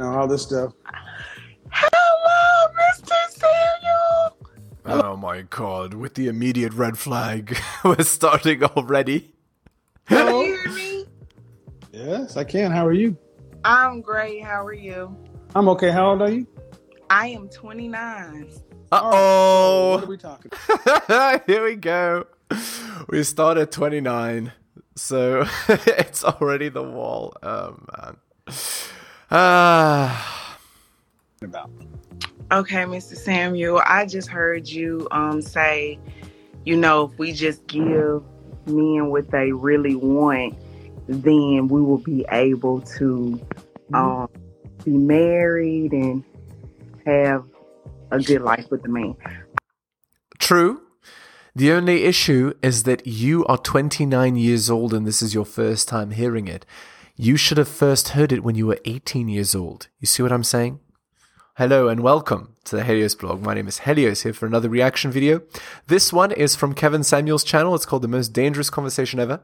know, all this stuff. Hello, Mr. Samuel. Oh my god, with the immediate red flag, we're starting already. Can you hear me? Yes, I can. How are you? I'm great. How are you? I'm okay. How old are you? I am 29. Uh What are oh. we talking? Here we go. We start at 29, so it's already the wall. Oh man. Ah. about? Okay, Mr. Samuel, I just heard you um say, you know, if we just give men what they really want, then we will be able to um be married and have a good life with the man. True. The only issue is that you are 29 years old and this is your first time hearing it. You should have first heard it when you were 18 years old. You see what I'm saying? Hello and welcome to the Helios blog. My name is Helios here for another reaction video. This one is from Kevin Samuels' channel. It's called The Most Dangerous Conversation Ever.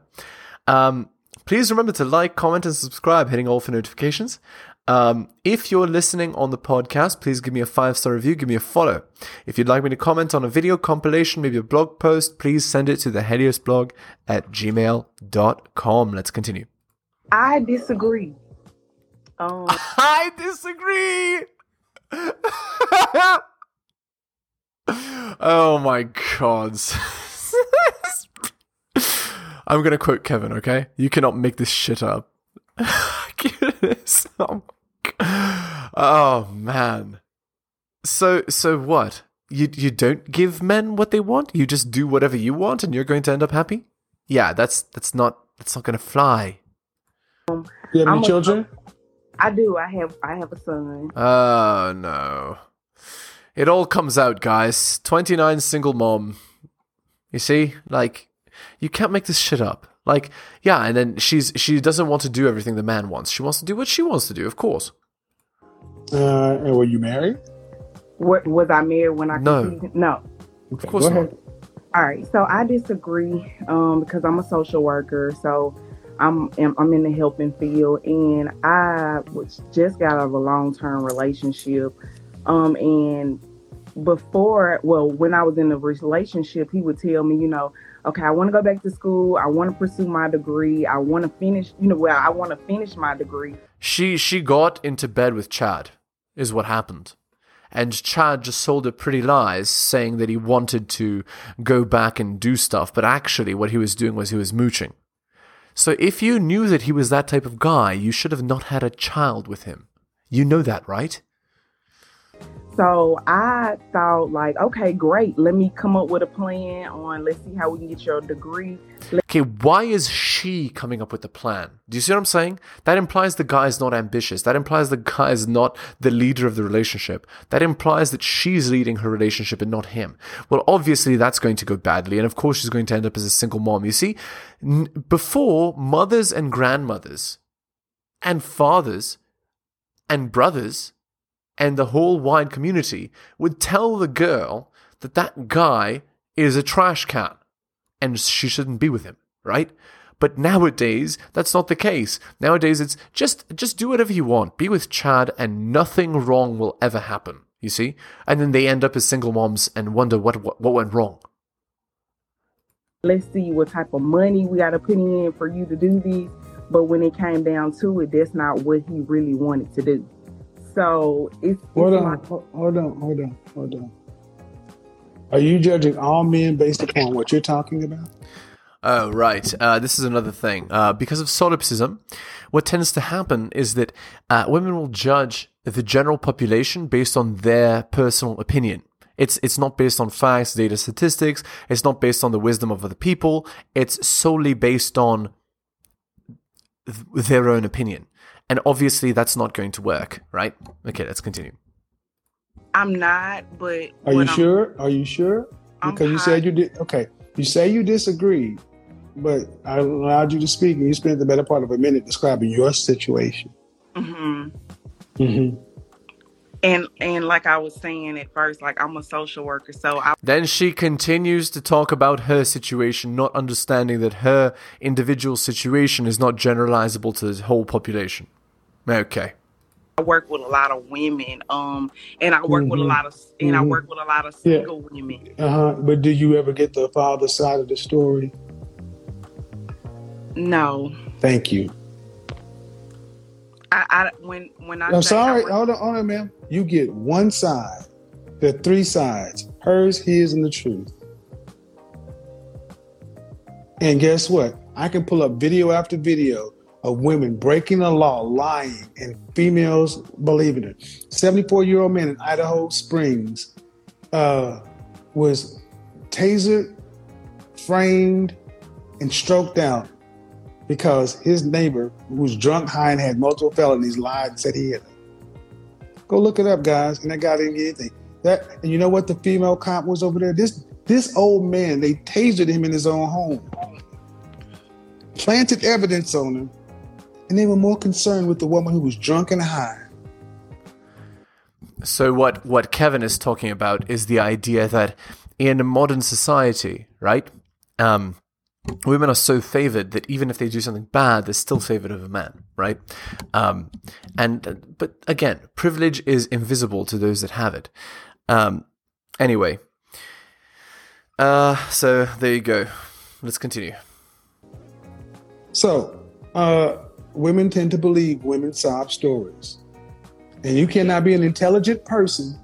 Um, please remember to like, comment, and subscribe, hitting all for notifications. Um, if you're listening on the podcast, please give me a five star review, give me a follow. If you'd like me to comment on a video compilation, maybe a blog post, please send it to the Helios blog at gmail.com. Let's continue. I disagree. Um I disagree. oh my god. I'm gonna quote Kevin, okay? You cannot make this shit up. Oh, oh man. So so what? You you don't give men what they want? You just do whatever you want and you're going to end up happy? Yeah, that's that's not that's not gonna fly. Do you have I'm any a- children? I do. I have I have a son. Oh no. It all comes out, guys. 29 single mom. You see? Like you can't make this shit up. Like, yeah, and then she's she doesn't want to do everything the man wants. She wants to do what she wants to do, of course. Uh, and were you married? What was I married when I No. conceived? No. Okay, course not. All right, so I disagree um, because I'm a social worker, so I'm I'm in the helping field, and I was just got out of a long term relationship, um, and before, well, when I was in the relationship, he would tell me, you know, okay, I want to go back to school, I want to pursue my degree, I want to finish, you know, well, I want to finish my degree, She she got into bed with Chad, is what happened. And Chad just sold her pretty lies, saying that he wanted to go back and do stuff, but actually what he was doing was he was mooching. So if you knew that he was that type of guy, you should have not had a child with him. You know that, right? So I thought, like, okay, great. Let me come up with a plan on. Let's see how we can get your degree. Okay, why is she coming up with the plan? Do you see what I'm saying? That implies the guy is not ambitious. That implies the guy is not the leader of the relationship. That implies that she's leading her relationship and not him. Well, obviously that's going to go badly. And of course she's going to end up as a single mom. You see, before mothers and grandmothers and fathers and brothers and the whole wide community would tell the girl that that guy is a trash can and she shouldn't be with him, right? But nowadays, that's not the case. Nowadays, it's just just do whatever you want. Be with Chad, and nothing wrong will ever happen. You see, and then they end up as single moms and wonder what what, what went wrong. let's see what type of money we got to put in for you to do these. But when it came down to it, that's not what he really wanted to do. So it's, it's Hold on, like, hold on, hold on, hold on. Are you judging all men based upon what you're talking about? Oh, right. Uh, this is another thing. Uh, because of solipsism, what tends to happen is that uh, women will judge the general population based on their personal opinion. It's it's not based on facts, data, statistics. It's not based on the wisdom of other people. It's solely based on th- their own opinion. And obviously, that's not going to work, right? Okay, let's continue. I'm not, but Are you I'm- sure? Are you sure? I'm Because you said you did. Okay, you say you disagreed, but I allowed you to speak, and you spent the better part of a minute describing your situation. Mhm. Mm-hmm. And and like I was saying at first, like I'm a social worker, so I Then she continues to talk about her situation, not understanding that her individual situation is not generalizable to the whole population. Okay. I work with a lot of women, um, and I work mm-hmm. with a mm-hmm. lot of and mm-hmm. I work with a lot of single yeah. women. Uh huh. But do you ever get the father side of the story? No. Thank you. I, I when when I I'm sorry, I hold on, hold on, ma'am. You get one side. There are three sides: hers, his, and the truth. And guess what? I can pull up video after video of women breaking the law, lying, and females believing it. 74 year old man in Idaho Springs uh, was tasered, framed, and stroked out because his neighbor, who was drunk, high, and had multiple felonies, lied and said he had. Go look it up, guys. And that guy didn't get anything. That and you know what the female cop was over there? This this old man, they tasered him in his own home, planted evidence on him, and they were more concerned with the woman who was drunk and high. So what what Kevin is talking about is the idea that in a modern society, right? Um, women are so favored that even if they do something bad, they're still favored over men, right? Um, and but again, privilege is invisible to those that have it. Um, anyway, uh, so there you go. Let's continue. So, uh, women tend to believe women's sob stories, and you cannot be an intelligent person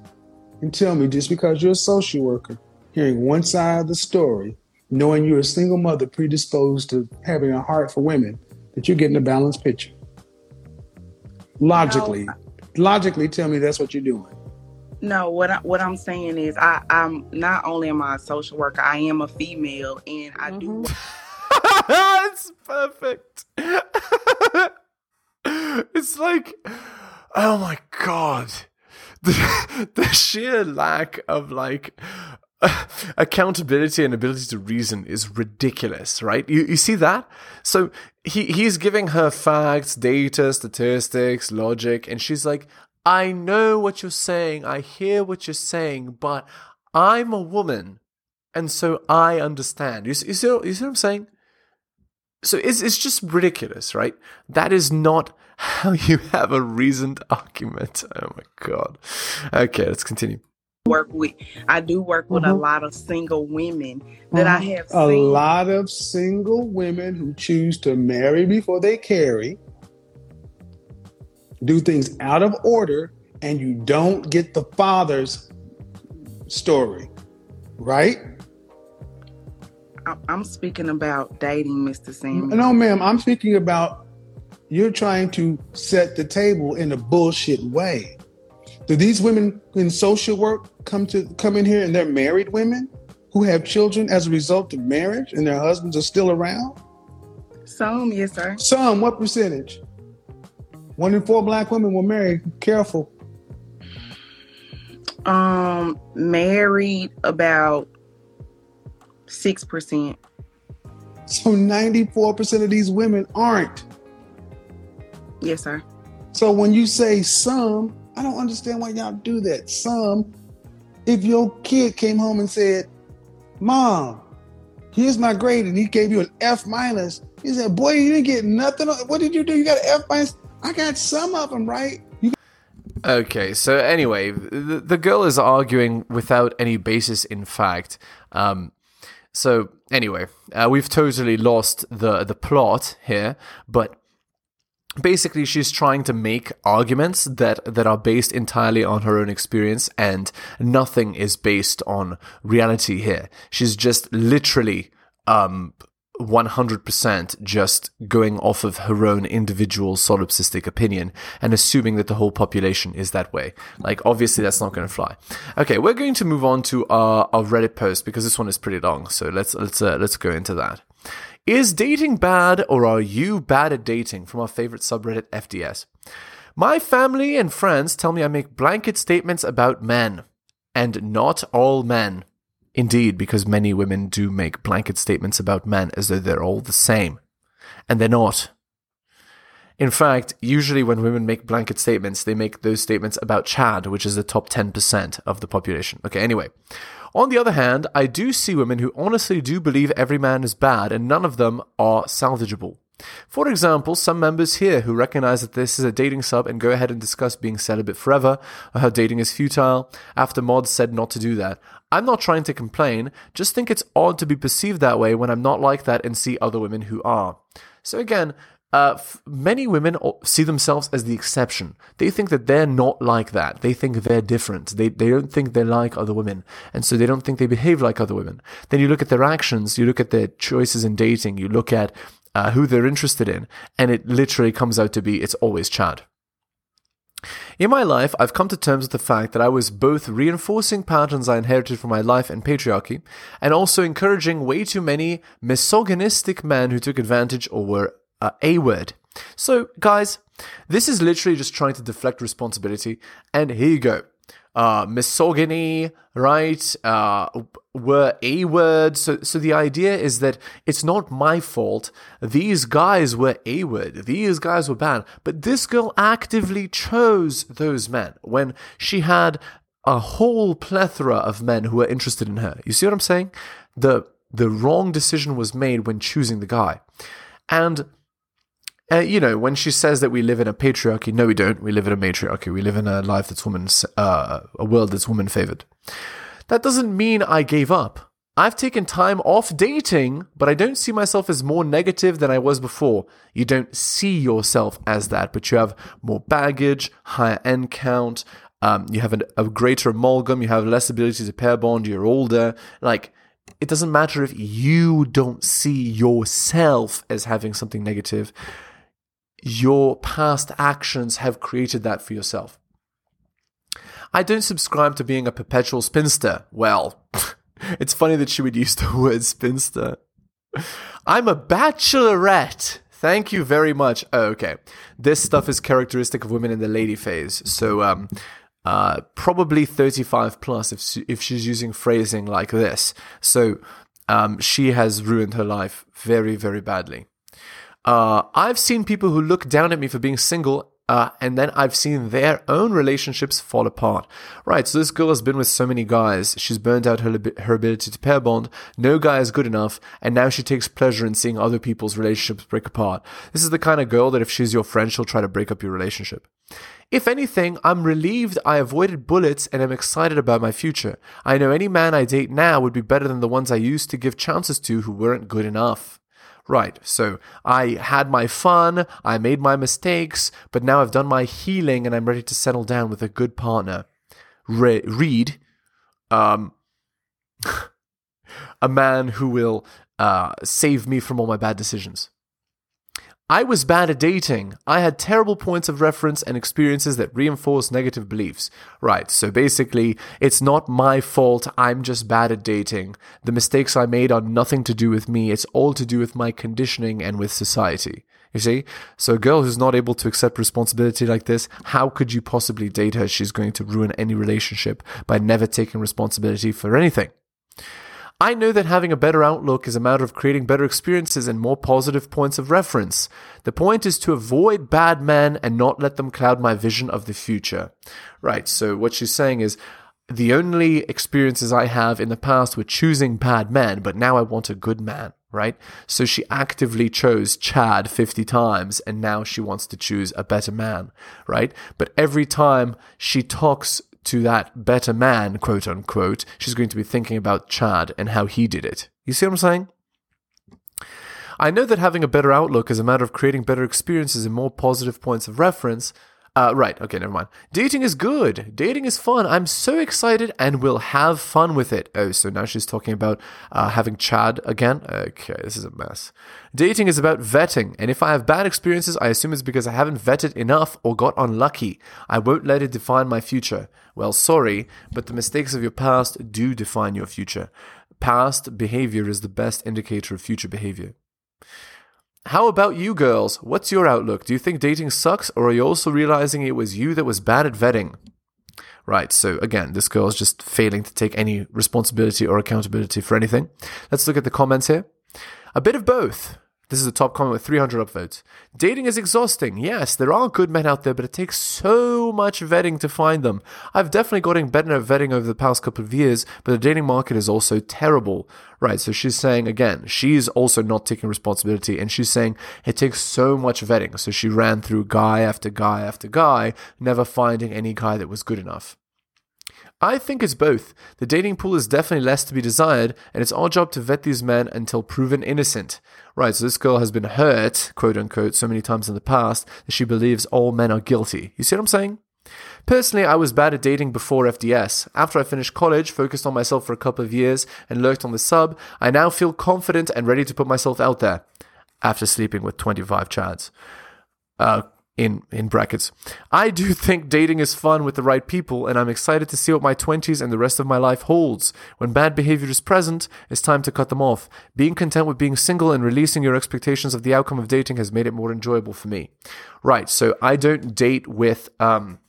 and tell me just because you're a social worker, hearing one side of the story knowing you're a single mother predisposed to having a heart for women, that you're getting a balanced picture. Logically, no. logically, tell me that's what you're doing. No, what I, what I'm saying is, I, I'm not only am I a social worker, I am a female, and I mm-hmm. do. it's perfect. it's like, oh my god, the, the sheer lack of like accountability and ability to reason is ridiculous, right? You, you see that? So he, he's giving her facts, data, statistics, logic, and she's like, I know what you're saying, I hear what you're saying, but I'm a woman, and so I understand. You, you, see, you see what I'm saying? So it's, it's just ridiculous, right? That is not how you have a reasoned argument. Oh my God. Okay, let's continue work with I do work with mm-hmm. a lot of single women that mm-hmm. I have a lot of single women who choose to marry before they carry do things out of order and you don't get the father's story right I'm speaking about dating Mr. Sam. No ma'am I'm speaking about you're trying to set the table in a bullshit way do these women in social work come to come in here and they're married women who have children as a result of marriage and their husbands are still around? Some, yes, sir. Some, what percentage? One in four black women were married. Careful. Um, married about six percent. So ninety-four percent of these women aren't. Yes, sir. So when you say some, I don't understand why y'all do that. Some, if your kid came home and said, Mom, here's my grade, and he gave you an F minus, he said, Boy, you didn't get nothing. What did you do? You got an F minus? I got some of them, right? Okay, so anyway, the, the girl is arguing without any basis in fact. Um, so anyway, uh, we've totally lost the the plot here, but basically she's trying to make arguments that that are based entirely on her own experience and nothing is based on reality here she's just literally um 100% just going off of her own individual solipsistic opinion and assuming that the whole population is that way. Like, obviously, that's not going to fly. Okay, we're going to move on to our, our Reddit post because this one is pretty long. So let's let's uh, let's go into that. Is dating bad or are you bad at dating? From our favorite subreddit, FDS. My family and friends tell me I make blanket statements about men, and not all men. Indeed, because many women do make blanket statements about men as though they're all the same. And they're not. In fact, usually when women make blanket statements, they make those statements about Chad, which is the top 10% of the population. Okay, anyway. On the other hand, I do see women who honestly do believe every man is bad and none of them are salvageable. For example, some members here who recognize that this is a dating sub and go ahead and discuss being celibate forever, or how dating is futile, after mods said not to do that. I'm not trying to complain, just think it's odd to be perceived that way when I'm not like that and see other women who are. So again, uh, f- many women see themselves as the exception. They think that they're not like that. They think they're different. They, they don't think they're like other women. And so they don't think they behave like other women. Then you look at their actions, you look at their choices in dating, you look at uh, who they're interested in, and it literally comes out to be it's always Chad. In my life, I've come to terms with the fact that I was both reinforcing patterns I inherited from my life and patriarchy, and also encouraging way too many misogynistic men who took advantage or were uh, A word. So, guys, this is literally just trying to deflect responsibility, and here you go uh, misogyny, right? Uh, were a word. So, so the idea is that it's not my fault. These guys were a word. These guys were bad. But this girl actively chose those men when she had a whole plethora of men who were interested in her. You see what I'm saying? The the wrong decision was made when choosing the guy, and uh, you know, when she says that we live in a patriarchy, no, we don't. We live in a matriarchy. We live in a life that's woman, uh, a world that's woman favored. That doesn't mean I gave up. I've taken time off dating, but I don't see myself as more negative than I was before. You don't see yourself as that, but you have more baggage, higher N count, um, you have a greater amalgam, you have less ability to pair bond, you're older. Like, it doesn't matter if you don't see yourself as having something negative your past actions have created that for yourself. I don't subscribe to being a perpetual spinster. Well, it's funny that she would use the word spinster. I'm a bachelorette. Thank you very much. Oh, okay. This stuff is characteristic of women in the lady phase. So, um, uh, probably 35 plus if, if she's using phrasing like this. So, um, she has ruined her life very, very badly. Uh, I've seen people who look down at me for being single, uh, and then I've seen their own relationships fall apart. Right, so this girl has been with so many guys, she's burned out her, her ability to pair bond, no guy is good enough, and now she takes pleasure in seeing other people's relationships break apart. This is the kind of girl that if she's your friend, she'll try to break up your relationship. If anything, I'm relieved I avoided bullets and am excited about my future. I know any man I date now would be better than the ones I used to give chances to who weren't good enough. Right. So I had my fun, I made my mistakes, but now I've done my healing and I'm ready to settle down with a good partner. Re- read, um, a man who will uh, save me from all my bad decisions. I was bad at dating. I had terrible points of reference and experiences that reinforced negative beliefs. Right, so basically, it's not my fault. I'm just bad at dating. The mistakes I made are nothing to do with me. It's all to do with my conditioning and with society. You see? So a girl who's not able to accept responsibility like this, how could you possibly date her? She's going to ruin any relationship by never taking responsibility for anything. I know that having a better outlook is a matter of creating better experiences and more positive points of reference. The point is to avoid bad men and not let them cloud my vision of the future. Right, so what she's saying is, the only experiences I have in the past were choosing bad men, but now I want a good man, right? So she actively chose Chad 50 times and now she wants to choose a better man, right? But every time she talks to that better man, quote unquote, she's going to be thinking about Chad and how he did it. You see what I'm saying? I know that having a better outlook is a matter of creating better experiences and more positive points of reference, uh, right. Okay. Never mind. Dating is good. Dating is fun. I'm so excited and will have fun with it. Oh, so now she's talking about uh, having Chad again. Okay. This is a mess. Dating is about vetting. And if I have bad experiences, I assume it's because I haven't vetted enough or got unlucky. I won't let it define my future. Well, sorry, but the mistakes of your past do define your future. Past behavior is the best indicator of future behavior. How about you girls? What's your outlook? Do you think dating sucks, or are you also realizing it was you that was bad at vetting? Right, so again, this girl is just failing to take any responsibility or accountability for anything. Let's look at the comments here. A bit of both. This is the top comment with 300 upvotes. Dating is exhausting. Yes, there are good men out there, but it takes so much vetting to find them. I've definitely gotten better at vetting over the past couple of years, but the dating market is also terrible. Right, so she's saying again, she's also not taking responsibility, and she's saying it takes so much vetting. So she ran through guy after guy after guy, never finding any guy that was good enough. I think it's both. The dating pool is definitely less to be desired, and it's our job to vet these men until proven innocent. Right, so this girl has been hurt, quote unquote, so many times in the past that she believes all men are guilty. You see what I'm saying? Personally, I was bad at dating before FDS. After I finished college, focused on myself for a couple of years, and lurked on the sub, I now feel confident and ready to put myself out there. After sleeping with 25 chads. Uh, in in brackets. I do think dating is fun with the right people and I'm excited to see what my 20s and the rest of my life holds. When bad behavior is present, it's time to cut them off. Being content with being single and releasing your expectations of the outcome of dating has made it more enjoyable for me. Right, so I don't date with um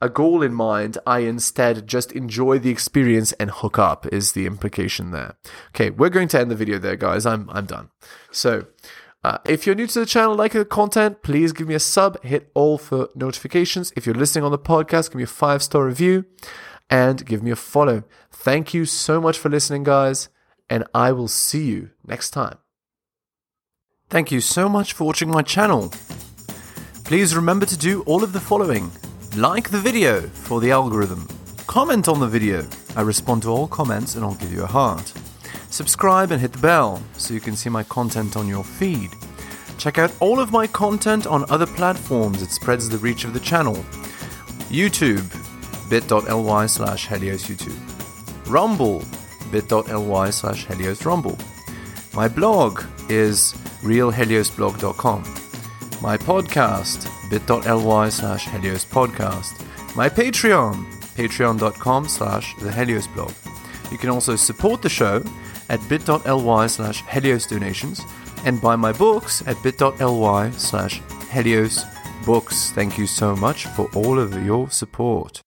a goal in mind, I instead just enjoy the experience and hook up is the implication there. Okay, we're going to end the video there, guys. I'm I'm done. So, uh, if you're new to the channel, like the content, please give me a sub, hit all for notifications. If you're listening on the podcast, give me a five star review and give me a follow. Thank you so much for listening, guys, and I will see you next time. Thank you so much for watching my channel. Please remember to do all of the following like the video for the algorithm, comment on the video. I respond to all comments and I'll give you a heart. Subscribe and hit the bell so you can see my content on your feed. Check out all of my content on other platforms, it spreads the reach of the channel. YouTube, bit.ly slash Helios YouTube. Rumble, bit.ly slash Helios Rumble. My blog is realheliosblog.com. My podcast, bit.ly slash Helios Podcast. My Patreon, patreon.com slash the Helios blog. You can also support the show at bit.ly slash Helios donations and buy my books at bit.ly slash Helios books. Thank you so much for all of your support.